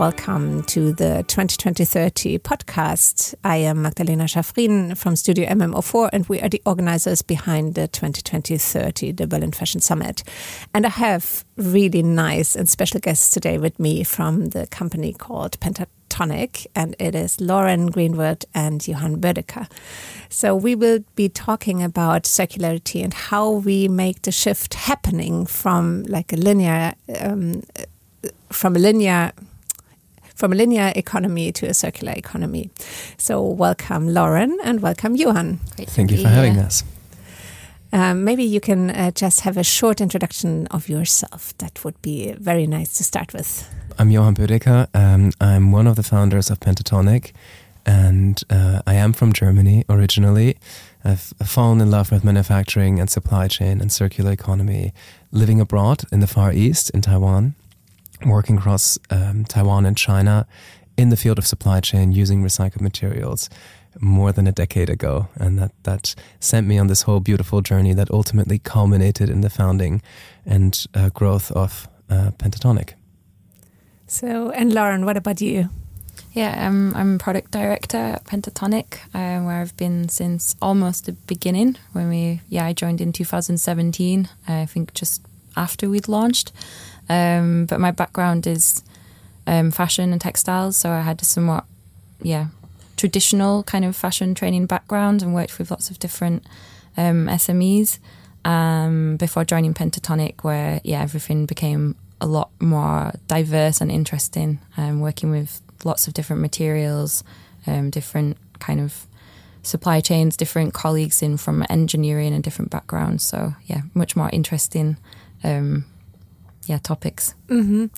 welcome to the 2020-30 podcast. I am Magdalena Schaffrin from Studio MM04 and we are the organizers behind the 2020-30, the Berlin Fashion Summit. And I have really nice and special guests today with me from the company called Pentatonic and it is Lauren Greenwood and Johann Bödecker. So we will be talking about circularity and how we make the shift happening from like a linear um, from a linear from a linear economy to a circular economy. So welcome, Lauren, and welcome, Johann. Great Thank you for having us. Um, maybe you can uh, just have a short introduction of yourself. That would be very nice to start with. I'm Johann Bödecker. Um, I'm one of the founders of Pentatonic, and uh, I am from Germany originally. I've fallen in love with manufacturing and supply chain and circular economy, living abroad in the Far East in Taiwan working across um, Taiwan and China in the field of supply chain using recycled materials more than a decade ago. And that, that sent me on this whole beautiful journey that ultimately culminated in the founding and uh, growth of uh, Pentatonic. So, and Lauren, what about you? Yeah, um, I'm product director at Pentatonic, uh, where I've been since almost the beginning. When we, yeah, I joined in 2017. I think just after we'd launched, um, but my background is um, fashion and textiles, so I had a somewhat, yeah, traditional kind of fashion training background and worked with lots of different um, SMEs um, before joining Pentatonic, where yeah, everything became a lot more diverse and interesting. Um, working with lots of different materials, um, different kind of supply chains, different colleagues in from engineering and different backgrounds. So yeah, much more interesting um, yeah topics. Mm -hmm.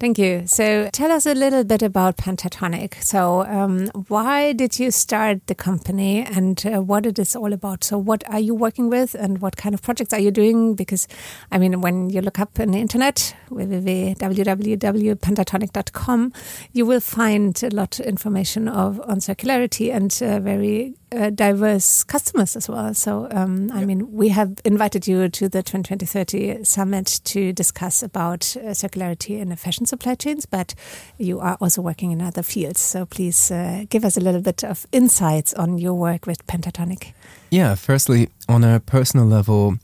Thank you. So tell us a little bit about Pentatonic. So um, why did you start the company and uh, what it is all about? So what are you working with and what kind of projects are you doing? Because, I mean, when you look up on the internet, www.pentatonic.com, you will find a lot of information of on circularity and uh, very uh, diverse customers as well. So, um, I mean, we have invited you to the 2020-30 summit to discuss about uh, circularity in the fashion supply chains, but you are also working in other fields. So please uh, give us a little bit of insights on your work with Pentatonic. Yeah, firstly, on a personal level,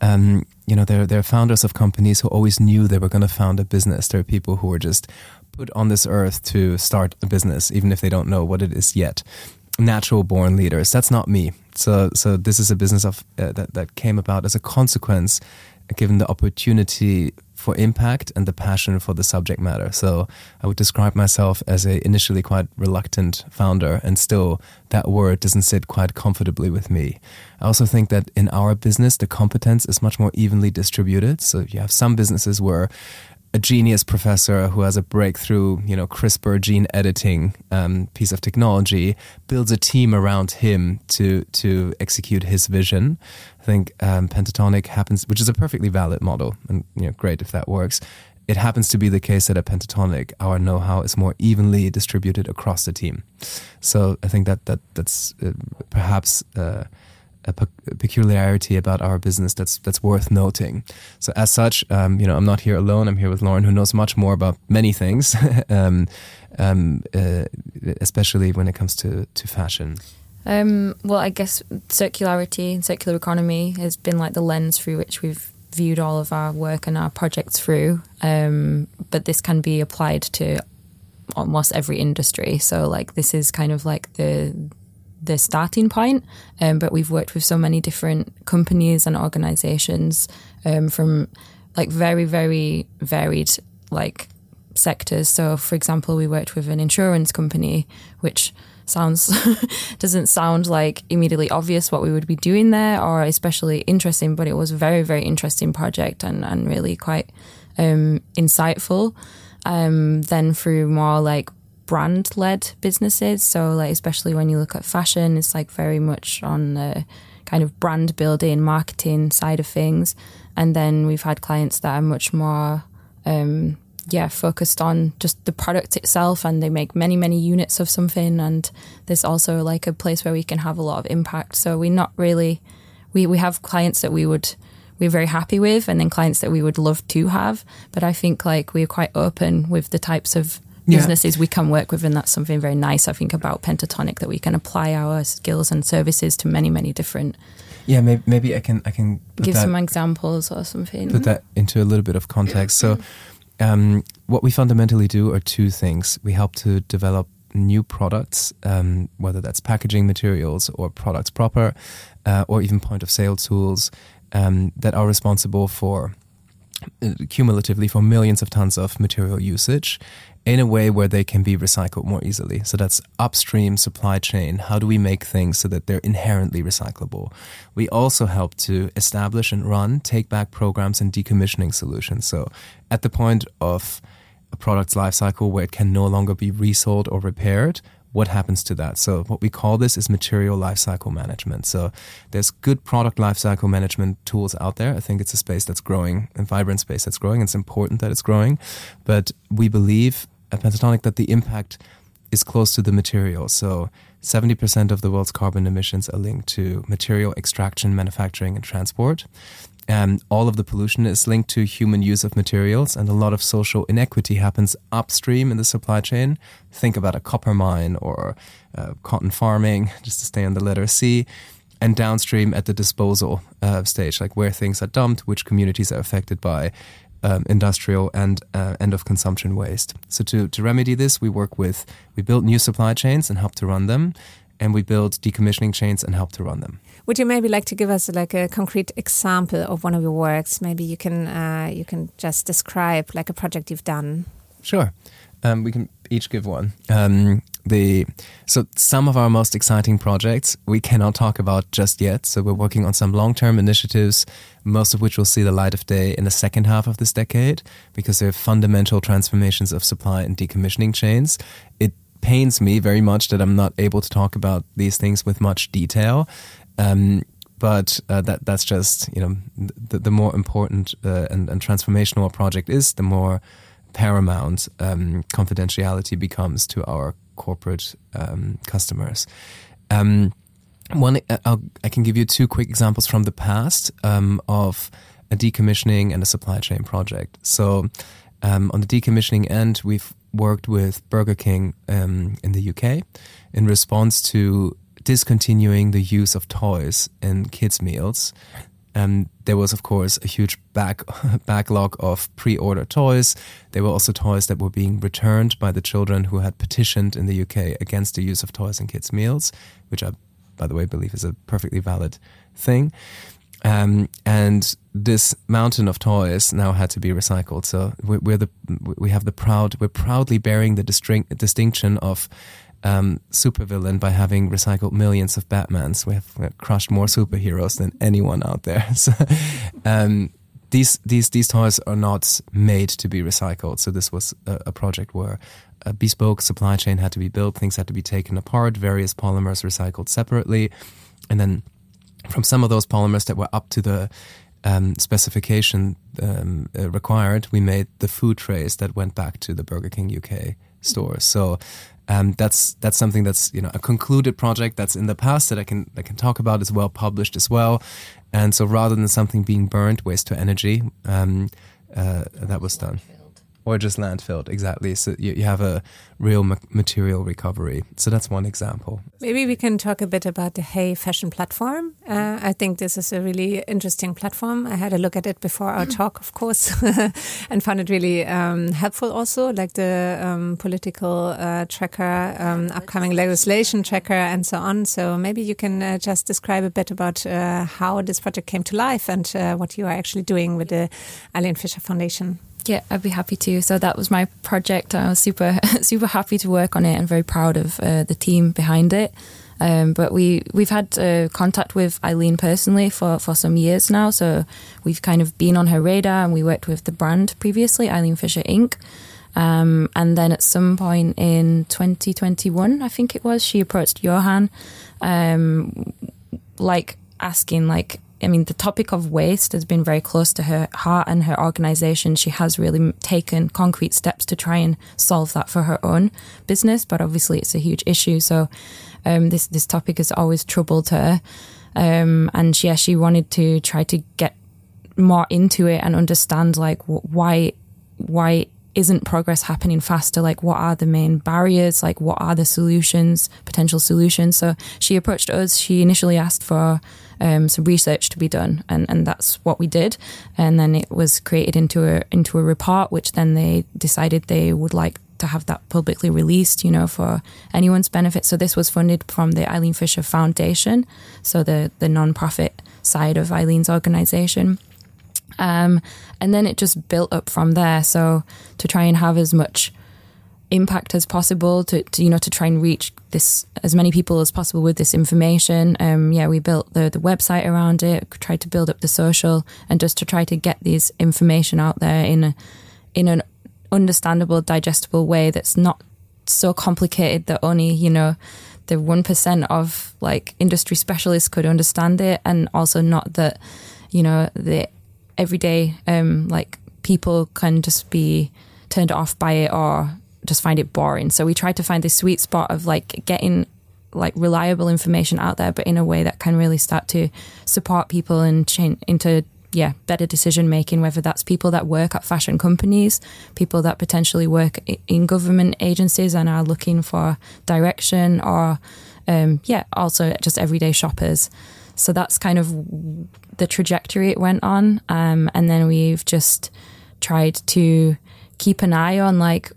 um, you know, there, there are founders of companies who always knew they were going to found a business. There are people who are just put on this earth to start a business, even if they don't know what it is yet. Natural born leaders. That's not me. So, so this is a business of uh, that that came about as a consequence, given the opportunity for impact and the passion for the subject matter. So I would describe myself as a initially quite reluctant founder and still that word doesn't sit quite comfortably with me. I also think that in our business the competence is much more evenly distributed. So you have some businesses where a genius professor who has a breakthrough, you know, CRISPR gene editing um, piece of technology, builds a team around him to to execute his vision. I think um, Pentatonic happens, which is a perfectly valid model, and you know, great if that works. It happens to be the case that at Pentatonic, our know-how is more evenly distributed across the team. So I think that that that's uh, perhaps. Uh, a, peculiarity about our business that's that's worth noting. So as such, um, you know, I'm not here alone. I'm here with Lauren, who knows much more about many things, um, um, uh, especially when it comes to to fashion. Um, well, I guess circularity and circular economy has been like the lens through which we've viewed all of our work and our projects through. Um, but this can be applied to almost every industry. So, like, this is kind of like the the starting point. Um, but we've worked with so many different companies and organizations um, from like very, very varied like sectors. So, for example, we worked with an insurance company, which sounds doesn't sound like immediately obvious what we would be doing there or especially interesting, but it was a very, very interesting project and, and really quite um, insightful. Um, then through more like brand led businesses. So, like, especially when you look at fashion, it's like very much on the kind of brand building, marketing side of things. And then we've had clients that are much more um, yeah, focused on just the product itself and they make many, many units of something. And there's also like a place where we can have a lot of impact. So we're not really, we, we have clients that we would, we're very happy with and then clients that we would love to have. But I think like we're quite open with the types of businesses yeah. we can work with. And that's something very nice, I think, about Pentatonic that we can apply our skills and services to many, many different yeah, maybe, maybe I can I can give that, some examples or something. Put that into a little bit of context. So, um, what we fundamentally do are two things. We help to develop new products, um, whether that's packaging materials or products proper, uh, or even point of sale tools um, that are responsible for Uh, cumulatively for millions of tons of material usage in a way where they can be recycled more easily. So that's upstream supply chain. How do we make things so that they're inherently recyclable? We also help to establish and run take back programs and decommissioning solutions. So at the point of a product's life cycle where it can no longer be resold or repaired, what happens to that? So what we call this is material lifecycle management. So there's good product lifecycle management tools out there. I think it's a space that's growing, a vibrant space that's growing. It's important that it's growing, but we believe at Pentatonic that the impact is close to the material. So 70% of the world's carbon emissions are linked to material extraction, manufacturing, and transport. And all of the pollution is linked to human use of materials, and a lot of social inequity happens upstream in the supply chain. Think about a copper mine or uh, cotton farming, just to stay on the letter C, and downstream at the disposal uh, stage, like where things are dumped, which communities are affected by um, industrial and uh, end of consumption waste. So to, to remedy this, we work with, we build new supply chains and help to run them, and we build decommissioning chains and help to run them. Would you maybe like to give us like a concrete example of one of your works? Maybe you can uh, you can just describe like a project you've done. Sure, um, we can each give one. Um, the so some of our most exciting projects we cannot talk about just yet. So we're working on some long-term initiatives, most of which will see the light of day in the second half of this decade because they're fundamental transformations of supply and decommissioning chains. It pains me very much that I'm not able to talk about these things with much detail. Um, but uh, that that's just you know the, the more important uh, and, and transformational a project is, the more paramount um, confidentiality becomes to our corporate um, customers. Um, one, uh, I'll, i can give you two quick examples from the past um, of a decommissioning and a supply chain project. So, um, on the decommissioning end, we've worked with Burger King um, in the UK in response to discontinuing the use of toys in kids' meals And there was, of course, a huge back, backlog of pre ordered toys. There were also toys that were being returned by the children who had petitioned in the UK against the use of toys in kids' meals, which I, by the way, believe is a perfectly valid thing. Um, and this mountain of toys now had to be recycled. So we're, the we have the proud we're proudly bearing the distinction of um, supervillain by having recycled millions of Batmans. We have, crushed more superheroes than anyone out there. So, um, these these these toys are not made to be recycled. So this was a, a, project where a bespoke supply chain had to be built. Things had to be taken apart. Various polymers recycled separately, and then from some of those polymers that were up to the um, specification um, uh, required, we made the food trays that went back to the Burger King UK stores. So um, that's that's something that's you know a concluded project that's in the past that I can I can talk about is well published as well, and so rather than something being burned, waste to energy, um, uh, that was done or just landfilled. Exactly. So you, you have a real ma material recovery. So that's one example. Maybe we can talk a bit about the Hey Fashion platform. Uh, i think this is a really interesting platform. I had a look at it before our talk of course and found it really um, helpful also like the um, political uh, tracker um, upcoming legislation tracker and so on. So maybe you can uh, just describe a bit about uh, how this project came to life and uh, what you are actually doing with the Eileen Fisher Foundation yeah, I'd be happy to. So that was my project. I was super, super happy to work on it and very proud of uh, the team behind it. Um, but we we've had uh, contact with Eileen personally for, for some years now, so we've kind of been on her radar, and we worked with the brand previously, Eileen Fisher Inc. Um, and then at some point in 2021, I think it was, she approached Johann, um, like asking like I mean, the topic of waste has been very close to her heart and her organization. She has really taken concrete steps to try and solve that for her own business, but obviously it's a huge issue. So um, this this topic has always troubled her, um, and yeah, she wanted to try to get more into it and understand like why why isn't progress happening faster? Like, what are the main barriers? Like, what are the solutions, potential solutions? So she approached us. She initially asked for um, some research to be done, and, and that's what we did. And then it was created into a into a report, which then they decided they would like to have that publicly released, you know, for anyone's benefit. So this was funded from the Eileen Fisher Foundation, so the the non-profit side of Eileen's organization. Um, and then it just built up from there. So to try and have as much impact as possible to, to, you know to try and reach this as many people as possible with this information um yeah we built the the website around it tried to build up the social and just to try to get this information out there in a in an understandable digestible way that's not so complicated that only you know the 1% of like industry specialists could understand it and also not that you know the everyday um like people can just be turned off by it or just find it boring. So we try to find this sweet spot of like getting like reliable information out there, but in a way that can really start to support people and change into yeah better decision making. Whether that's people that work at fashion companies, people that potentially work in government agencies and are looking for direction, or um, yeah, also just everyday shoppers. So that's kind of the trajectory it went on, um, and then we've just tried to keep an eye on like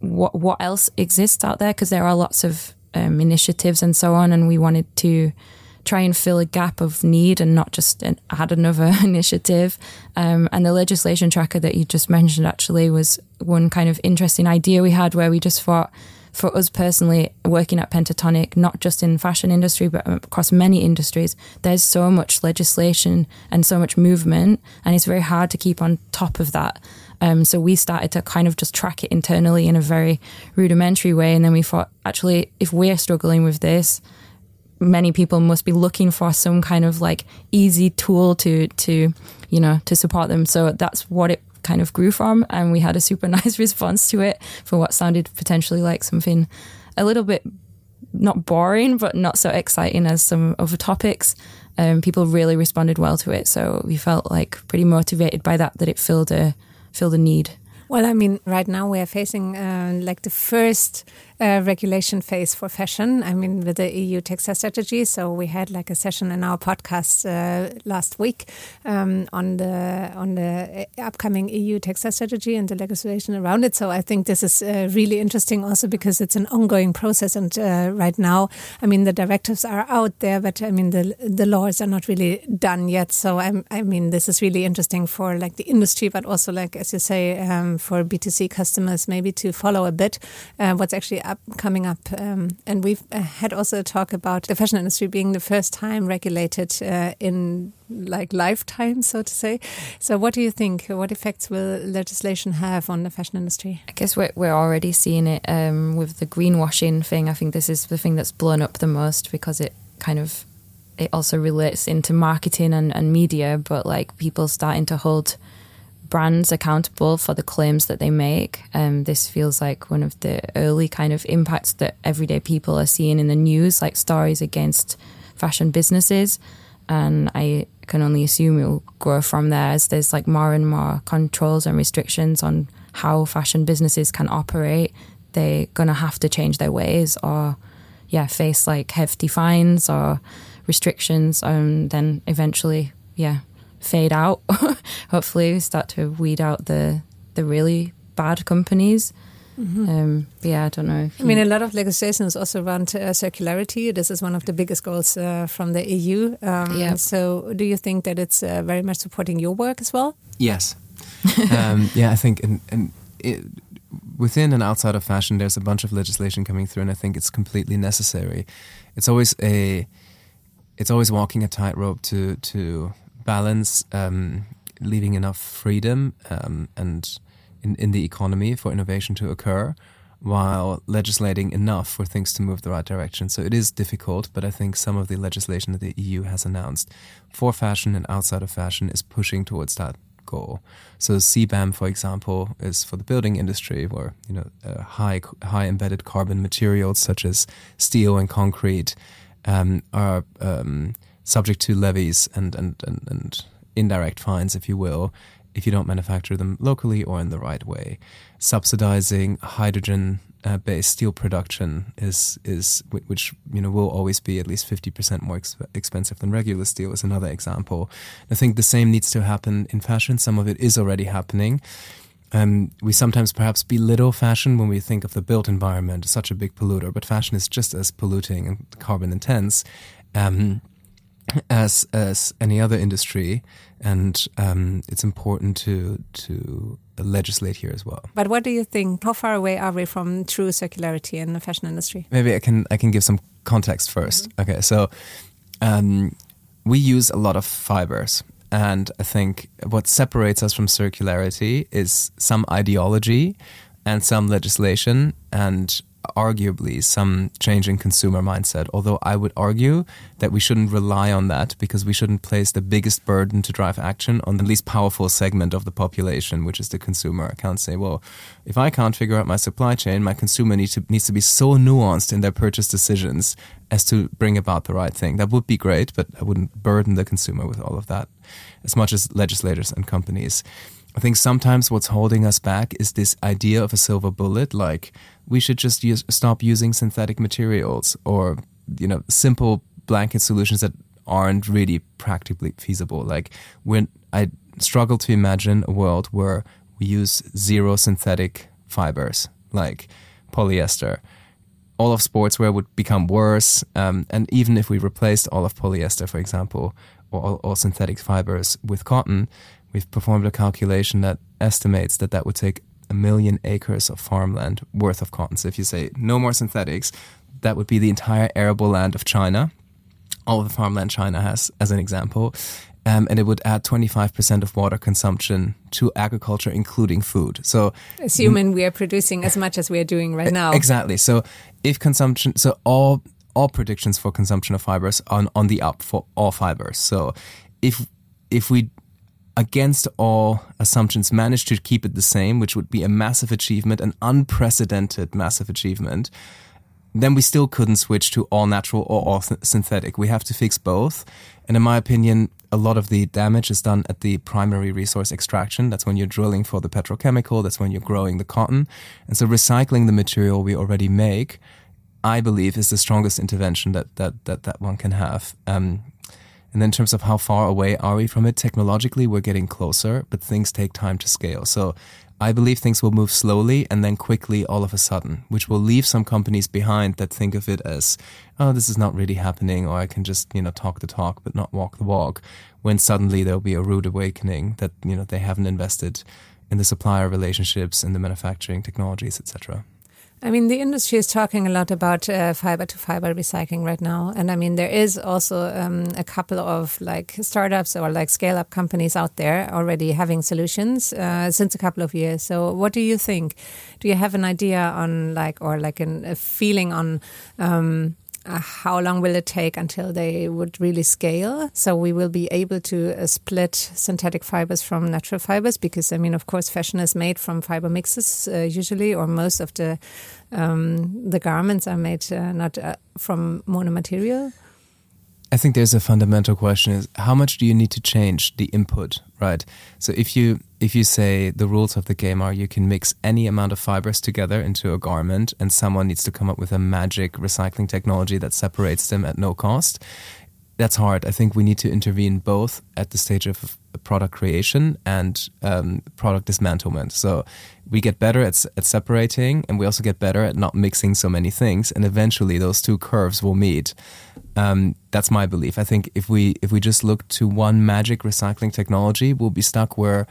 what what else exists out there because there are lots of um, initiatives and so on, and we wanted to try and fill a gap of need and not just add another initiative. Um, and the legislation tracker that you just mentioned actually was one kind of interesting idea we had where we just thought for us personally working at Pentatonic, not just in fashion industry, but across many industries, there's so much legislation and so much movement, and it's very hard to keep on top of that. Um, so we started to kind of just track it internally in a very rudimentary way. And then we thought, actually, if we're struggling with this, many people must be looking for some kind of like easy tool to, to, you know, to support them. So that's what it kind of grew from. And we had a super nice response to it for what sounded potentially like something a little bit not boring, but not so exciting as some other topics. Um, people really responded well to it. So we felt like pretty motivated by that, that it filled a, fill the need. Well, I mean, right now we are facing uh, like the first uh, regulation phase for fashion. I mean, with the EU textile strategy. So we had like a session in our podcast uh, last week um, on the on the uh, upcoming EU textile strategy and the legislation around it. So I think this is uh, really interesting also because it's an ongoing process. And uh, right now, I mean, the directives are out there, but I mean, the the laws are not really done yet. So I'm, I mean, this is really interesting for like the industry, but also like as you say, um, for B2C customers, maybe to follow a bit uh, what's actually up, coming up. Um, and we've uh, had also a talk about the fashion industry being the first time regulated uh, in like lifetime, so to say. So, what do you think? What effects will legislation have on the fashion industry? I guess we're, we're already seeing it um, with the greenwashing thing. I think this is the thing that's blown up the most because it kind of it also relates into marketing and, and media, but like people starting to hold brands accountable for the claims that they make. Um, this feels like one of the early kind of impacts that everyday people are seeing in the news, like stories against fashion businesses. And I can only assume it will grow from there as there's like more and more controls and restrictions on how fashion businesses can operate. They're going to have to change their ways or, yeah, face like hefty fines or restrictions. And then eventually, yeah, fade out. Hopefully, we start to weed out the the really bad companies. Mm-hmm. Um, yeah, I don't know. I mean, a lot of legislation is also around uh, circularity. This is one of the biggest goals uh, from the EU. Um, yeah. So, do you think that it's uh, very much supporting your work as well? Yes. um, yeah, I think in, in it, within and outside of fashion, there's a bunch of legislation coming through, and I think it's completely necessary. It's always a, it's always walking a tightrope to to balance, um, leaving enough freedom um, and in, in the economy for innovation to occur, while legislating enough for things to move the right direction. So it is difficult, but I think some of the legislation that the EU has announced for fashion and outside of fashion is pushing towards that goal. So CBAM, for example, is for the building industry, where you know uh, high high embedded carbon materials such as steel and concrete um, are um, subject to levies and, and, and, and indirect fines, if you will, if you don't manufacture them locally or in the right way. Subsidizing hydrogen uh, based steel production is is which you know will always be at least 50% more ex expensive than regular steel is another example. I think the same needs to happen in fashion. Some of it is already happening. Um, we sometimes perhaps belittle fashion when we think of the built environment as such a big polluter, but fashion is just as polluting and carbon intense. Um, as as any other industry, and um, it's important to to legislate here as well. But what do you think? How far away are we from true circularity in the fashion industry? Maybe I can I can give some context 1st mm -hmm. Okay, so um, we use a lot of fibers, and I think what separates us from circularity is some ideology and some legislation and arguably some change in consumer mindset. Although I would argue that we shouldn't rely on that because we shouldn't place the biggest burden to drive action on the least powerful segment of the population, which is the consumer. I can't say, well, if I can't figure out my supply chain, my consumer needs to needs to be so nuanced in their purchase decisions as to bring about the right thing. That would be great, but I wouldn't burden the consumer with all of that as much as legislators and companies. I think sometimes what's holding us back is this idea of a silver bullet, like we should just use, stop using synthetic materials or you know simple blanket solutions that aren't really practically feasible. Like when I struggle to imagine a world where we use zero synthetic fibers, like polyester. All of sportswear would become worse, um, and even if we replaced all of polyester, for example, or all, all synthetic fibers with cotton, we've performed a calculation that estimates that that would take a million acres of farmland worth of cotton. So if you say no more synthetics, that would be the entire arable land of China, all the farmland China has, as an example. Um, and it would add 25% of water consumption to agriculture, including food. So, assuming we are producing as much as we are doing right now. Exactly. So, if consumption, so all all predictions for consumption of fibers are on the up for all fibers. So, if if we against all assumptions, managed to keep it the same, which would be a massive achievement, an unprecedented massive achievement, then we still couldn't switch to all natural or all th- synthetic. We have to fix both. And in my opinion, a lot of the damage is done at the primary resource extraction. That's when you're drilling for the petrochemical, that's when you're growing the cotton. And so recycling the material we already make, I believe, is the strongest intervention that that that, that one can have. Um, and then in terms of how far away are we from it, technologically we're getting closer, but things take time to scale. So I believe things will move slowly and then quickly all of a sudden, which will leave some companies behind that think of it as, oh, this is not really happening, or I can just, you know, talk the talk but not walk the walk. When suddenly there'll be a rude awakening that, you know, they haven't invested in the supplier relationships, in the manufacturing technologies, etc. I mean, the industry is talking a lot about uh, fiber to fiber recycling right now. And I mean, there is also um, a couple of like startups or like scale up companies out there already having solutions uh, since a couple of years. So, what do you think? Do you have an idea on like, or like an, a feeling on um, uh, how long will it take until they would really scale? So we will be able to uh, split synthetic fibers from natural fibers because, I mean, of course, fashion is made from fiber mixes uh, usually, or most of the um, the garments are made uh, not uh, from monomaterial. I think there's a fundamental question: is how much do you need to change the input, right? So if you if you say the rules of the game are you can mix any amount of fibers together into a garment, and someone needs to come up with a magic recycling technology that separates them at no cost, that's hard. I think we need to intervene both at the stage of product creation and um, product dismantlement. So we get better at, at separating, and we also get better at not mixing so many things, and eventually those two curves will meet. Um, that's my belief. I think if we if we just look to one magic recycling technology, we'll be stuck where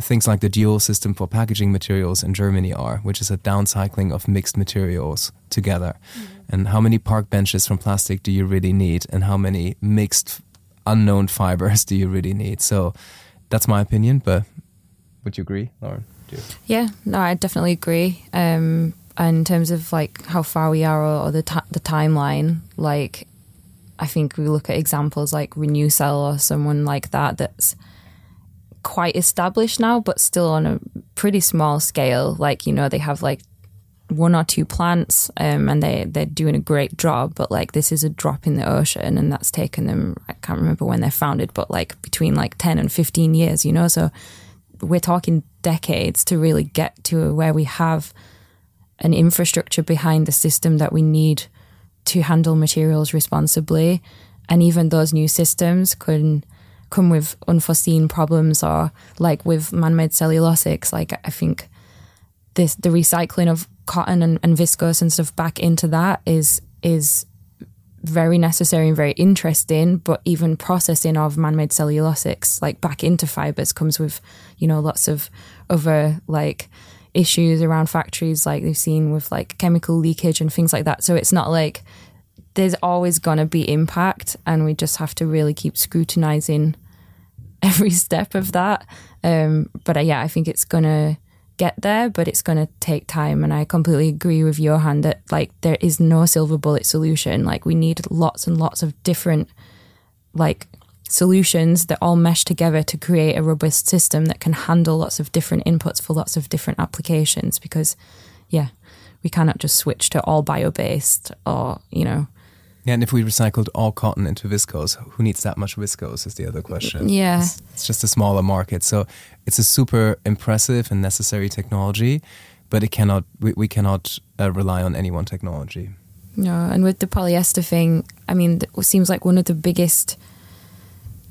things like the dual system for packaging materials in Germany are, which is a downcycling of mixed materials together. Mm-hmm. And how many park benches from plastic do you really need, and how many mixed unknown fibers do you really need? So that's my opinion. But would you agree, Lauren? Yeah, no, I definitely agree. Um, in terms of like how far we are or, or the the timeline, like I think we look at examples like Renewcell or someone like that that's quite established now, but still on a pretty small scale. Like you know, they have like one or two plants um, and they, they're doing a great job but like this is a drop in the ocean and that's taken them i can't remember when they're founded but like between like 10 and 15 years you know so we're talking decades to really get to where we have an infrastructure behind the system that we need to handle materials responsibly and even those new systems can come with unforeseen problems or like with man-made cellulosics like i think this the recycling of cotton and, and viscose and stuff back into that is is very necessary and very interesting. But even processing of man-made cellulosics like back into fibers comes with you know lots of other like issues around factories like they've seen with like chemical leakage and things like that. So it's not like there's always going to be impact and we just have to really keep scrutinizing every step of that. Um, but uh, yeah, I think it's going to get there, but it's going to take time. And I completely agree with Johann that like there is no silver bullet solution. Like we need lots and lots of different like solutions that all mesh together to create a robust system that can handle lots of different inputs for lots of different applications. Because yeah, we cannot just switch to all bio based or you know yeah, and if we recycled all cotton into viscose, who needs that much viscose is the other question. Yeah. It's, it's just a smaller market. So it's a super impressive and necessary technology, but it cannot we, we cannot uh, rely on any one technology. No, and with the polyester thing, I mean, it seems like one of the biggest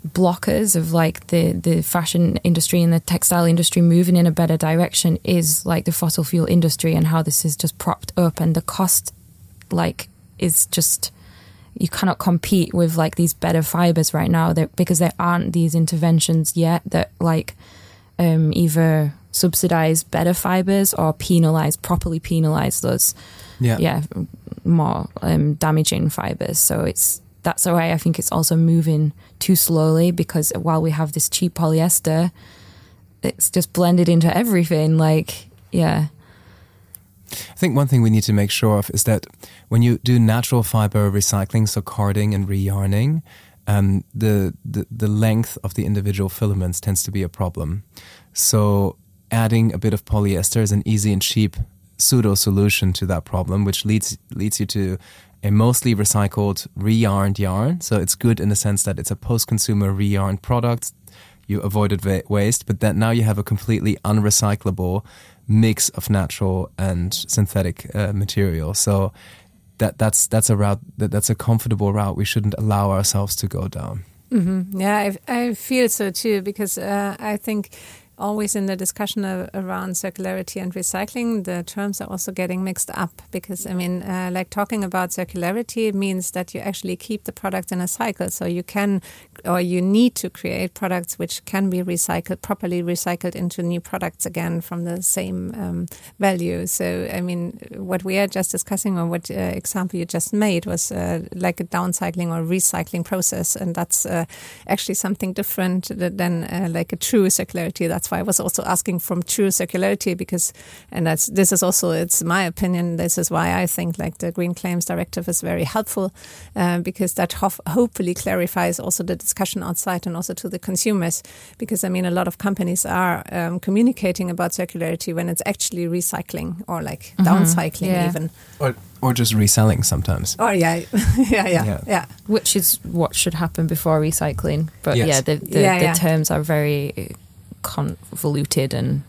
blockers of like the the fashion industry and the textile industry moving in a better direction is like the fossil fuel industry and how this is just propped up. And the cost like is just you cannot compete with like these better fibers right now that because there aren't these interventions yet that like um, either subsidize better fibers or penalize properly penalize those yeah. yeah more um, damaging fibers. So it's that's why I think it's also moving too slowly because while we have this cheap polyester it's just blended into everything like yeah I think one thing we need to make sure of is that when you do natural fiber recycling, so carding and re-yarning, um, the, the the length of the individual filaments tends to be a problem. So adding a bit of polyester is an easy and cheap pseudo solution to that problem, which leads leads you to a mostly recycled re-yarned yarn. So it's good in the sense that it's a post-consumer re-yarned product. You avoided waste, but that now you have a completely unrecyclable mix of natural and synthetic uh, material. So that that's that's a route that, that's a comfortable route we shouldn't allow ourselves to go down. Mm -hmm. Yeah, I, I feel so too because uh, I think always in the discussion of, around circularity and recycling, the terms are also getting mixed up because, I mean, uh, like talking about circularity means that you actually keep the product in a cycle. So you can or you need to create products which can be recycled, properly recycled into new products again from the same um, value. So, I mean, what we are just discussing or what uh, example you just made was uh, like a downcycling or recycling process. And that's uh, actually something different than uh, like a true circularity. That's that's why I was also asking from true circularity because, and that's this is also it's my opinion. This is why I think like the Green Claims Directive is very helpful uh, because that ho hopefully clarifies also the discussion outside and also to the consumers. Because I mean, a lot of companies are um, communicating about circularity when it's actually recycling or like mm -hmm. downcycling yeah. even. Or or just reselling sometimes. Oh yeah, yeah, yeah, yeah, yeah. Which is what should happen before recycling. But yes. yeah, the the, yeah, the yeah. terms are very convoluted and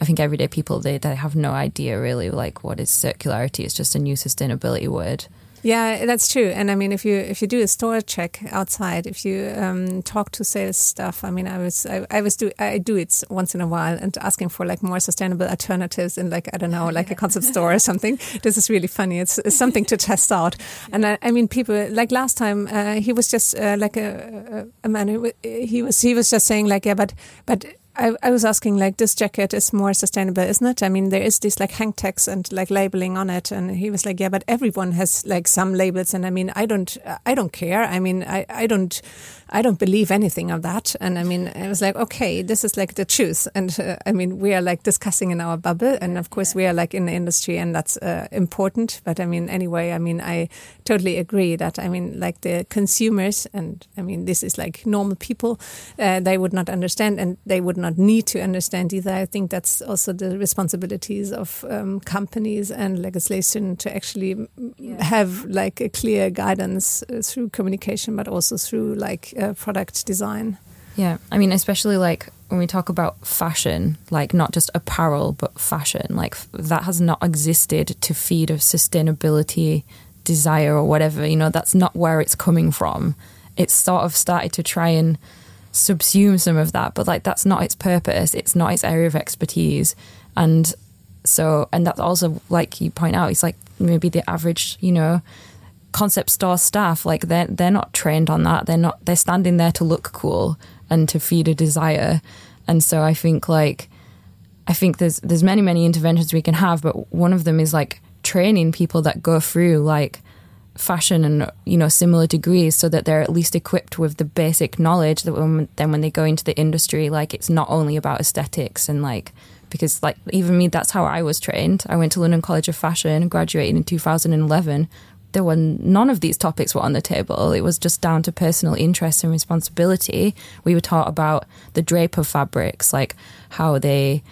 I think everyday people they, they have no idea really like what is circularity. It's just a new sustainability word. Yeah, that's true. And I mean, if you if you do a store check outside, if you um, talk to sales staff, I mean, I was I, I, was do I do it once in a while and asking for like more sustainable alternatives in like I don't know like a concept store or something. This is really funny. It's, it's something to test out. And I, I, mean, people like last time uh, he was just uh, like a, a man who he was he was just saying like yeah, but but I, I, was asking like this jacket is more sustainable, isn't it? I mean, there is this like hang tags and like labeling on it, and he was like, yeah, but everyone has like some labels, and I mean, I don't, I don't care. I mean, I, I don't, I don't believe anything of that. And I mean, I was like, okay, this is like the truth. And uh, I mean, we are like discussing in our bubble, and of course, we are like in the industry, and that's uh, important. But I mean, anyway, I mean, I totally agree that I mean, like the consumers, and I mean, this is like normal people, uh, they would not understand, and they would not need to understand either. I think that's also the responsibilities of um, companies and legislation to actually yeah. have like a clear guidance uh, through communication, but also through like uh, product design. Yeah, I mean, especially like when we talk about fashion, like not just apparel, but fashion, like that has not existed to feed a sustainability desire or whatever. You know, that's not where it's coming from. It's sort of started to try and subsume some of that, but like that's not its purpose. It's not its area of expertise. And so, and that's also, like you point out, it's like maybe the average, you know, concept store staff, like they're, they're not trained on that. They're not, they're standing there to look cool and to feed a desire. And so I think like, I think there's, there's many, many interventions we can have, but one of them is like training people that go through like fashion and you know similar degrees so that they're at least equipped with the basic knowledge that when, then when they go into the industry like it's not only about aesthetics and like because like even me that's how I was trained. I went to London College of Fashion graduated in 2011 there were none of these topics were on the table. It was just down to personal interest and responsibility. We were taught about the drape of fabrics like how they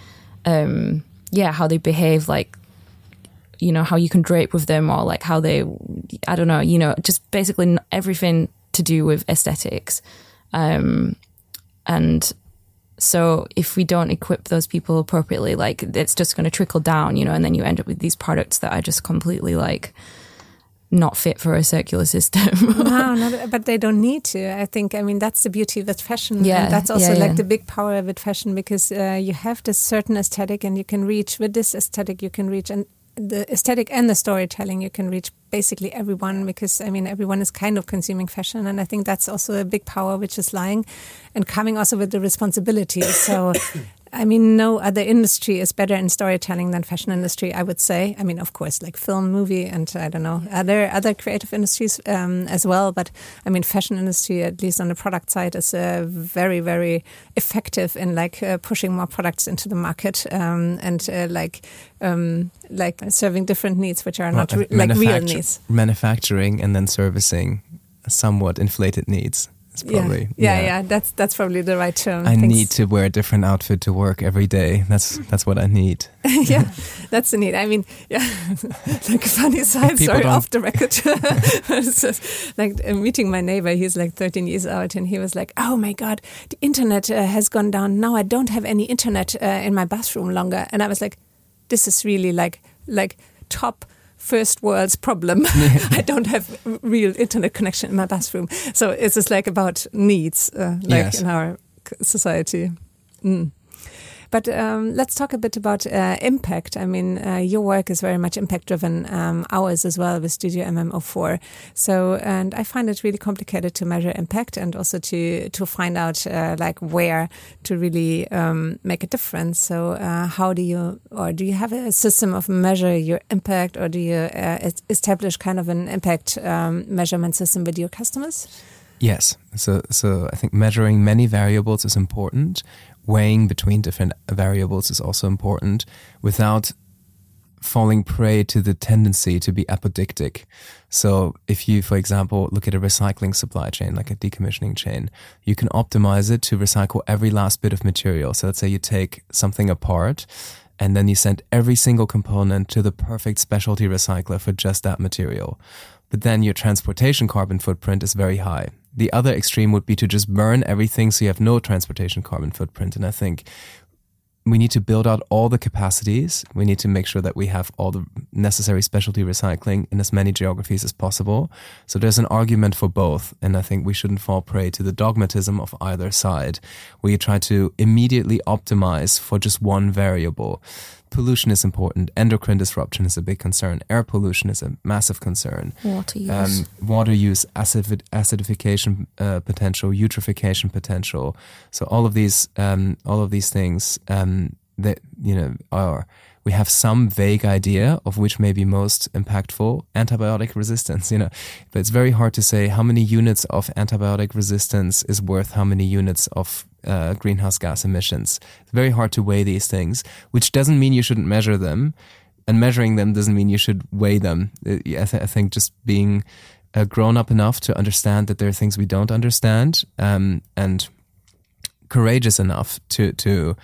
um yeah how they behave like you know, how you can drape with them or like how they, I don't know, you know, just basically everything to do with aesthetics. Um, and so if we don't equip those people appropriately, like it's just going to trickle down, you know, and then you end up with these products that are just completely like not fit for a circular system. no, not, but they don't need to. I think, I mean, that's the beauty of fashion. Yeah. And that's also yeah, like the big power of it, fashion because uh, you have this certain aesthetic and you can reach with this aesthetic, you can reach and the aesthetic and the storytelling, you can reach basically everyone because I mean everyone is kind of consuming fashion, and I think that's also a big power which is lying and coming also with the responsibility. So I mean, no other industry is better in storytelling than fashion industry. I would say. I mean, of course, like film, movie, and I don't know other other creative industries um, as well. But I mean, fashion industry, at least on the product side, is uh, very very effective in like uh, pushing more products into the market um, and uh, like um, like serving different needs, which are well, not re like real needs. Manufacturing and then servicing somewhat inflated needs. It's probably yeah. Yeah, yeah, yeah. That's that's probably the right term. I Thanks. need to wear a different outfit to work every day. That's that's what I need. yeah, that's the need. I mean, yeah, like a funny side People story off the record. just, like uh, meeting my neighbor, he's like 13 years old, and he was like, "Oh my god, the internet uh, has gone down. Now I don't have any internet uh, in my bathroom longer." And I was like, "This is really like like top." First world's problem. I don't have real internet connection in my bathroom. So it's just like about needs, uh, like yes. in our society. Mm. But um, let's talk a bit about uh, impact. I mean, uh, your work is very much impact driven, um, ours as well with Studio MM04. So, and I find it really complicated to measure impact and also to to find out uh, like where to really um, make a difference. So, uh, how do you, or do you have a system of measure your impact, or do you uh, establish kind of an impact um, measurement system with your customers? Yes. So, so I think measuring many variables is important weighing between different variables is also important without falling prey to the tendency to be apodictic. So if you, for example, look at a recycling supply chain, like a decommissioning chain, you can optimize it to recycle every last bit of material. So let's say you take something apart and then you send every single component to the perfect specialty recycler for just that material. But then your transportation carbon footprint is very high. The other extreme would be to just burn everything so you have no transportation carbon footprint. And I think we need to build out all the capacities. We need to make sure that we have all the necessary specialty recycling in as many geographies as possible. So there's an argument for both. And I think we shouldn't fall prey to the dogmatism of either side, where you try to immediately optimize for just one variable. Pollution is important. Endocrine disruption is a big concern. Air pollution is a massive concern. Water use. Um, water use, acid, acidification uh, potential, eutrophication potential. So all of these, um, all of these things um, that you know are we have some vague idea of which may be most impactful antibiotic resistance you know but it's very hard to say how many units of antibiotic resistance is worth how many units of uh, greenhouse gas emissions it's very hard to weigh these things which doesn't mean you shouldn't measure them and measuring them doesn't mean you should weigh them uh, i, th- I think just being uh, grown up enough to understand that there are things we don't understand um, and courageous enough to to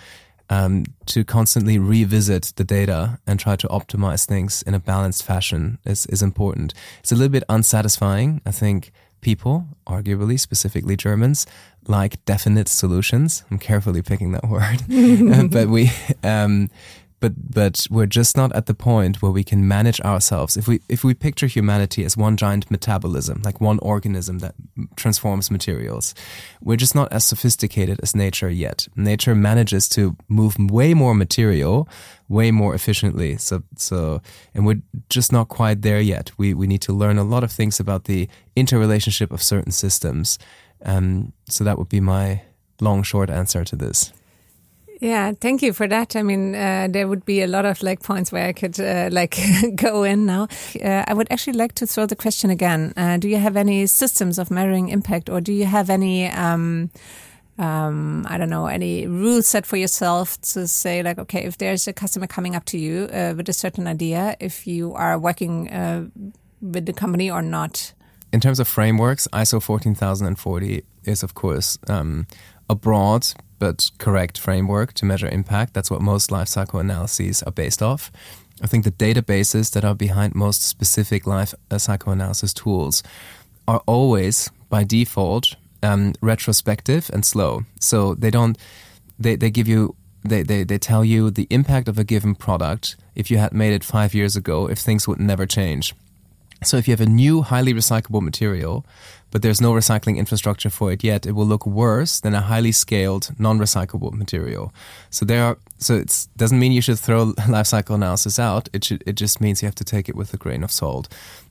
um, to constantly revisit the data and try to optimize things in a balanced fashion is, is important. It's a little bit unsatisfying. I think people, arguably, specifically Germans, like definite solutions. I'm carefully picking that word, but we, um, but but we're just not at the point where we can manage ourselves. If we if we picture humanity as one giant metabolism, like one organism that transforms materials, we're just not as sophisticated as nature yet. Nature manages to move way more material, way more efficiently. So so, and we're just not quite there yet. We we need to learn a lot of things about the interrelationship of certain systems. Um, so that would be my long short answer to this. Yeah, thank you for that. I mean, uh, there would be a lot of like points where I could uh, like go in now. Uh, I would actually like to throw the question again. Uh, do you have any systems of measuring impact, or do you have any? Um, um, I don't know, any rules set for yourself to say like, okay, if there's a customer coming up to you uh, with a certain idea, if you are working uh, with the company or not? In terms of frameworks, ISO 14040 is of course um, a broad but correct framework to measure impact. That's what most life cycle analyses are based off. I think the databases that are behind most specific life uh, cycle analysis tools are always, by default, um, retrospective and slow. So they don't, they, they give you, they, they, they tell you the impact of a given product if you had made it five years ago, if things would never change. So if you have a new highly recyclable material, but there's no recycling infrastructure for it yet, it will look worse than a highly scaled non-recyclable material. So there are so it doesn't mean you should throw life cycle analysis out. It should it just means you have to take it with a grain of salt.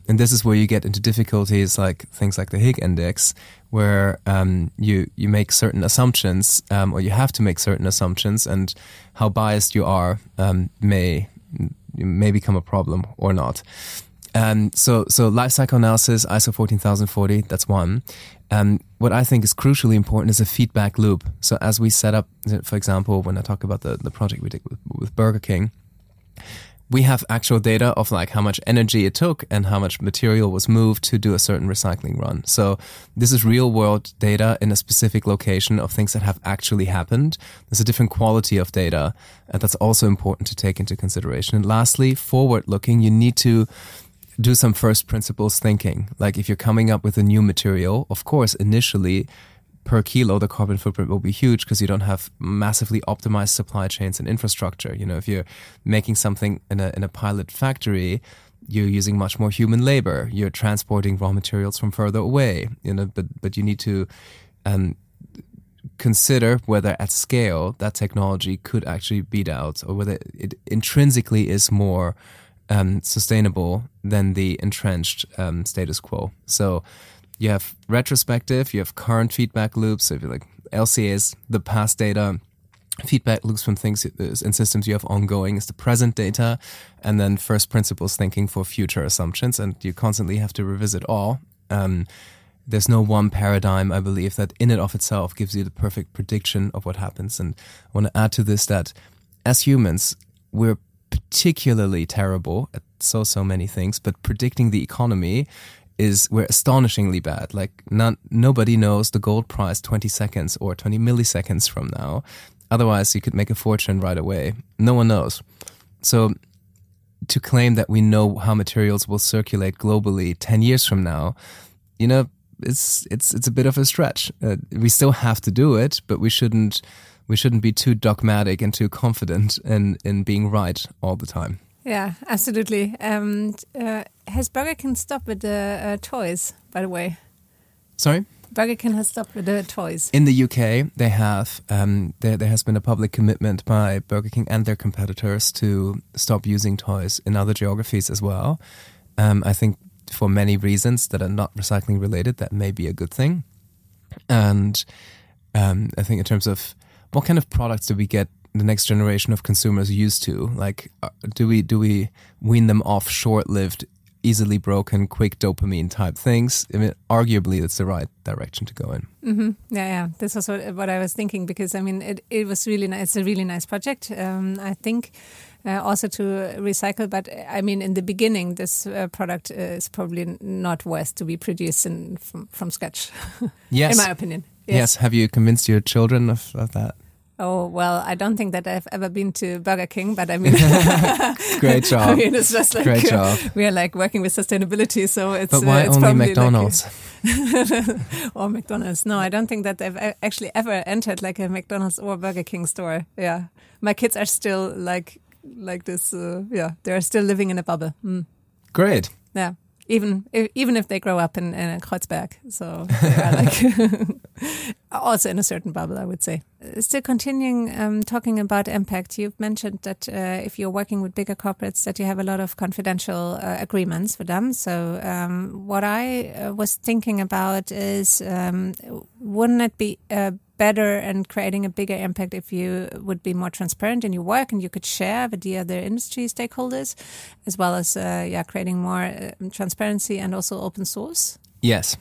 And this is where you get into difficulties like things like the Higg index, where um, you you make certain assumptions, um, or you have to make certain assumptions, and how biased you are um, may may become a problem or not. Um, so, so life cycle analysis, ISO 14040, that's one. Um, what I think is crucially important is a feedback loop. So as we set up, for example, when I talk about the, the project we did with, with Burger King, we have actual data of like how much energy it took and how much material was moved to do a certain recycling run. So this is real world data in a specific location of things that have actually happened. There's a different quality of data and that's also important to take into consideration. And lastly, forward looking, you need to do some first principles thinking. Like if you're coming up with a new material, of course, initially per kilo, the carbon footprint will be huge because you don't have massively optimized supply chains and infrastructure. You know, if you're making something in a, in a pilot factory, you're using much more human labor. You're transporting raw materials from further away. You know, but but you need to um, consider whether at scale that technology could actually beat out, or whether it intrinsically is more um, sustainable than the entrenched um, status quo. So you have retrospective, you have current feedback loops. So if you like LCAs, the past data, feedback loops from things and systems you have ongoing is the present data, and then first principles thinking for future assumptions. And you constantly have to revisit all. Um, there's no one paradigm, I believe, that in and of itself gives you the perfect prediction of what happens. And I want to add to this that as humans, we're particularly terrible at so so many things, but predicting the economy is we're astonishingly bad. Like not nobody knows the gold price 20 seconds or 20 milliseconds from now. Otherwise, you could make a fortune right away. No one knows. So to claim that we know how materials will circulate globally 10 years from now, you know, it's it's it's a bit of a stretch. Uh, we still have to do it, but we shouldn't we shouldn't be too dogmatic and too confident in in being right all the time. Yeah, absolutely. Um, uh, has Burger King stopped with the uh, toys, by the way? Sorry? Burger King has stopped with the toys. In the UK, they have um, there, there has been a public commitment by Burger King and their competitors to stop using toys in other geographies as well. Um, I think for many reasons that are not recycling related, that may be a good thing. And um, I think in terms of what kind of products do we get the next generation of consumers used to? Like, uh, do we do we wean them off short-lived, easily broken, quick dopamine type things? I mean, arguably, it's the right direction to go in. Mm-hmm. Yeah, yeah. This was what, what, I was thinking because I mean, it, it was really nice. It's a really nice project. Um, I think. Uh, also to recycle, but I mean, in the beginning, this uh, product is probably not worth to be produced in, from, from scratch. Yes, in my opinion. Yes. yes. Have you convinced your children of, of that? Oh well, I don't think that I've ever been to Burger King, but I mean, great job. I mean, it's just like great job. we are like working with sustainability, so it's. But why uh, it's only McDonald's? Like or McDonald's? No, I don't think that they've actually ever entered like a McDonald's or Burger King store. Yeah, my kids are still like like this. Uh, yeah, they're still living in a bubble. Mm. Great. Yeah even if, even if they grow up in, in Kreuzberg. So they are like also in a certain bubble, I would say. Still continuing um, talking about impact, you've mentioned that uh, if you're working with bigger corporates, that you have a lot of confidential uh, agreements with them. So um, what I uh, was thinking about is, um, wouldn't it be uh, better and creating a bigger impact if you would be more transparent in your work and you could share with the other industry stakeholders, as well as uh, yeah, creating more uh, transparency and also open source. Yes,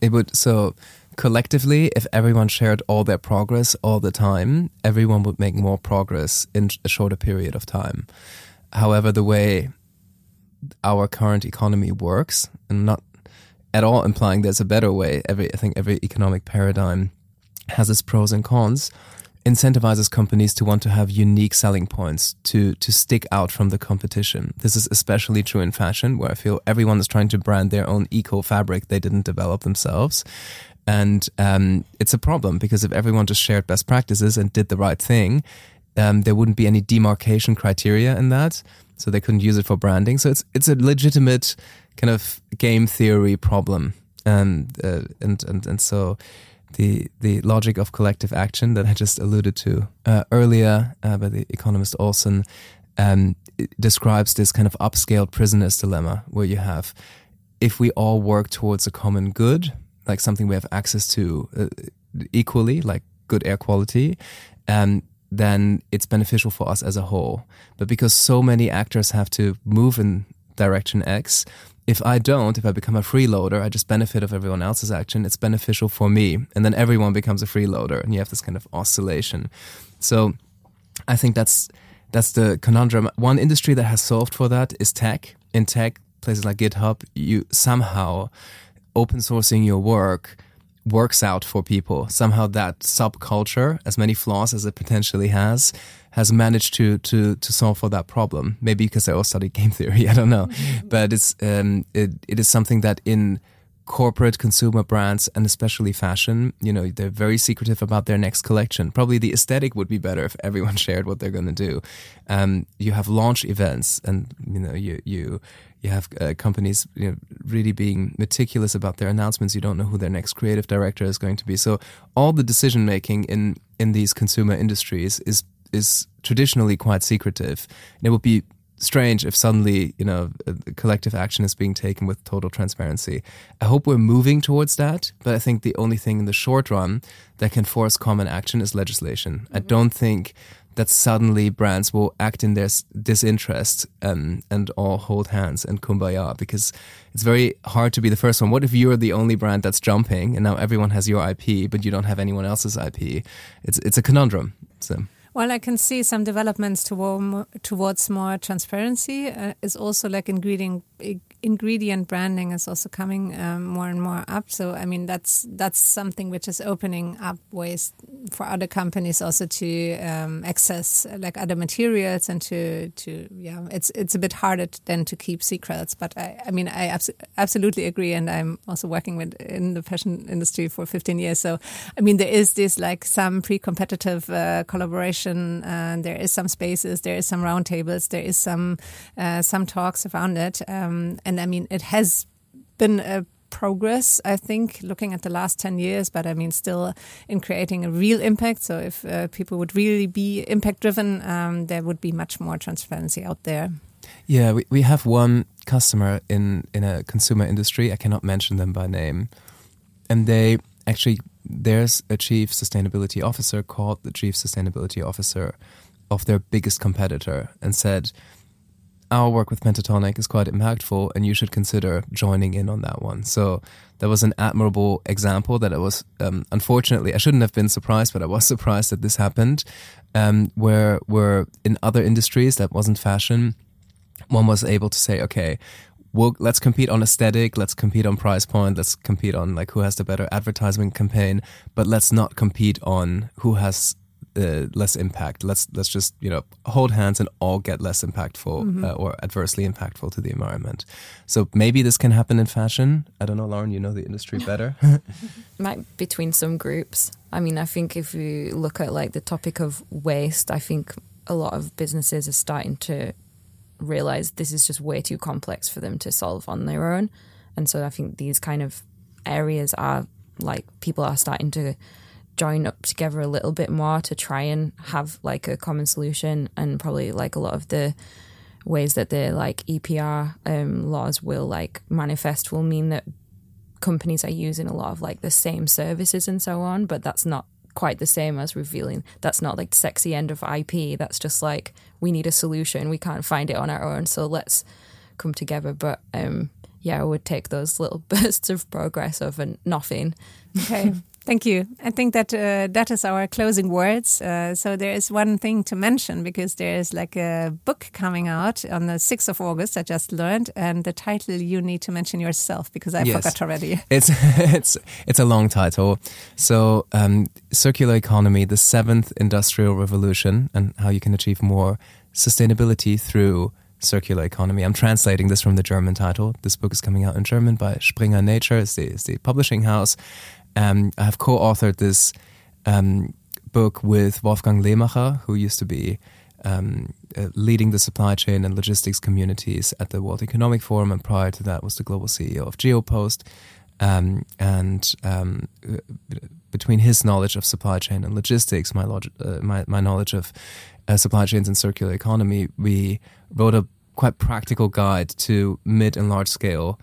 it would. So collectively, if everyone shared all their progress all the time, everyone would make more progress in a shorter period of time. However, the way our current economy works, and not at all implying there's a better way. Every I think every economic paradigm has its pros and cons, incentivizes companies to want to have unique selling points to to stick out from the competition. This is especially true in fashion, where I feel everyone is trying to brand their own eco fabric they didn't develop themselves. And um, it's a problem because if everyone just shared best practices and did the right thing, um, there wouldn't be any demarcation criteria in that, so they couldn't use it for branding. So it's it's a legitimate kind of game theory problem, and uh, and and and so the the logic of collective action that I just alluded to uh, earlier uh, by the economist Olson um, describes this kind of upscaled prisoner's dilemma, where you have if we all work towards a common good, like something we have access to uh, equally, like good air quality, um, then it's beneficial for us as a whole. But because so many actors have to move in direction X, if I don't, if I become a freeloader, I just benefit of everyone else's action. It's beneficial for me. And then everyone becomes a freeloader and you have this kind of oscillation. So I think that's that's the conundrum. One industry that has solved for that is tech. In tech, places like GitHub, you somehow open sourcing your work works out for people. Somehow that subculture, as many flaws as it potentially has, has managed to to to solve for that problem. Maybe because they all study game theory, I don't know. Mm-hmm. But it's um, it, it is something that in corporate consumer brands and especially fashion, you know, they're very secretive about their next collection. Probably the aesthetic would be better if everyone shared what they're going to do. Um, you have launch events, and you know, you you you have uh, companies you know, really being meticulous about their announcements. You don't know who their next creative director is going to be. So all the decision making in in these consumer industries is is traditionally quite secretive. And it would be strange if suddenly you know collective action is being taken with total transparency. I hope we're moving towards that, but I think the only thing in the short run that can force common action is legislation. Mm-hmm. I don't think that suddenly brands will act in their disinterest and and all hold hands and kumbaya because it's very hard to be the first one. What if you're the only brand that's jumping and now everyone has your IP but you don't have anyone else's IP? It's it's a conundrum. So. Well, I can see some developments toward, towards more transparency. Uh, also like ingredient ingredient branding is also coming um, more and more up. So I mean that's that's something which is opening up ways for other companies also to um, access like other materials and to to yeah it's it's a bit harder than to keep secrets. But I, I mean I abs absolutely agree, and I'm also working with in the fashion industry for 15 years. So I mean there is this like some pre-competitive uh, collaboration, and there is some spaces, there is some roundtables, there is some uh, some talks around it. Um, and I mean, it has been a progress, I think, looking at the last 10 years, but I mean, still in creating a real impact. So if uh, people would really be impact driven, um, there would be much more transparency out there. Yeah, we, we have one customer in, in a consumer industry. I cannot mention them by name. And they actually, there's a chief sustainability officer called the chief sustainability officer of their biggest competitor and said, our work with Pentatonic is quite impactful and you should consider joining in on that one. So that was an admirable example that I was, um, unfortunately, I shouldn't have been surprised, but I was surprised that this happened, um, where, where in other industries that wasn't fashion, one was able to say, okay, we'll, let's compete on aesthetic, let's compete on price point, let's compete on like who has the better advertisement campaign, but let's not compete on who has uh, less impact. Let's let's just you know hold hands and all get less impactful mm -hmm. uh, or adversely impactful to the environment. So maybe this can happen in fashion. I don't know, Lauren. You know the industry better. Might between some groups. I mean, I think if you look at like the topic of waste, I think a lot of businesses are starting to realize this is just way too complex for them to solve on their own, and so I think these kind of areas are like people are starting to join up together a little bit more to try and have like a common solution and probably like a lot of the ways that the like EPR um, laws will like manifest will mean that companies are using a lot of like the same services and so on, but that's not quite the same as revealing. That's not like the sexy end of IP. That's just like we need a solution. We can't find it on our own, so let's come together. But um, yeah, I would take those little bursts of progress over nothing. Okay. Thank you. I think that uh, that is our closing words. Uh, so there is one thing to mention because there is like a book coming out on the 6th of August. I just learned, and the title you need to mention yourself because I yes. forgot already. It's it's it's a long title. So um, circular economy, the seventh industrial revolution, and how you can achieve more sustainability through circular economy. I'm translating this from the German title. This book is coming out in German by Springer Nature, it's the, it's the publishing house. Um, I have co-authored this um, book with Wolfgang Lehmacher, who used to be um, uh, leading the supply chain and logistics communities at the World Economic Forum, and prior to that was the global CEO of Geopost. Um, and um, uh, between his knowledge of supply chain and logistics, my, log- uh, my, my knowledge of uh, supply chains and circular economy, we wrote a quite practical guide to mid and large scale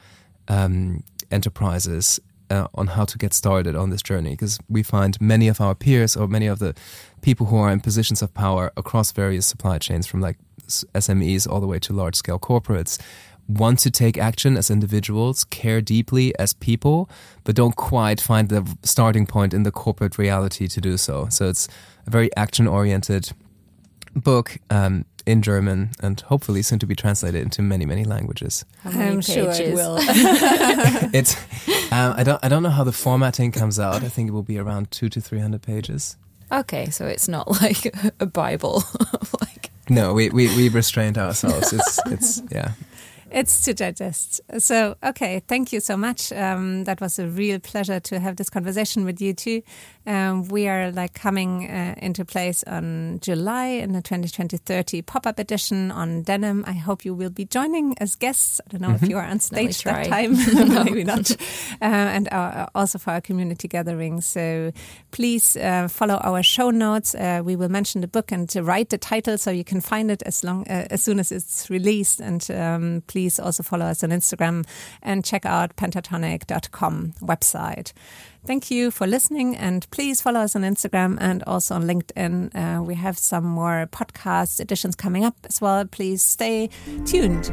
um, enterprises uh, on how to get started on this journey because we find many of our peers or many of the people who are in positions of power across various supply chains from like SMEs all the way to large scale corporates want to take action as individuals, care deeply as people, but don't quite find the starting point in the corporate reality to do so. So it's a very action oriented book. Um, in German and hopefully soon to be translated into many many languages. I'm sure it will. it's um, I don't I don't know how the formatting comes out. I think it will be around two to three hundred pages. Okay, so it's not like a Bible. like no, we, we we restrained ourselves. It's it's yeah. It's to digest. So, okay, thank you so much. Um, that was a real pleasure to have this conversation with you too. Um, we are like coming uh, into place on July in the 2020 pop-up edition on denim. I hope you will be joining as guests. I don't know mm -hmm. if mm-hmm. you are on stage that time, maybe not. Uh, and our, also for our community gathering. So please uh, follow our show notes. Uh, we will mention the book and write the title so you can find it as long uh, as soon as it's released. And um, please also follow us on Instagram and check out pentatonic.com website. Thank you for listening and please follow us on Instagram and also on LinkedIn. Uh, we have some more podcast editions coming up as well. Please stay tuned.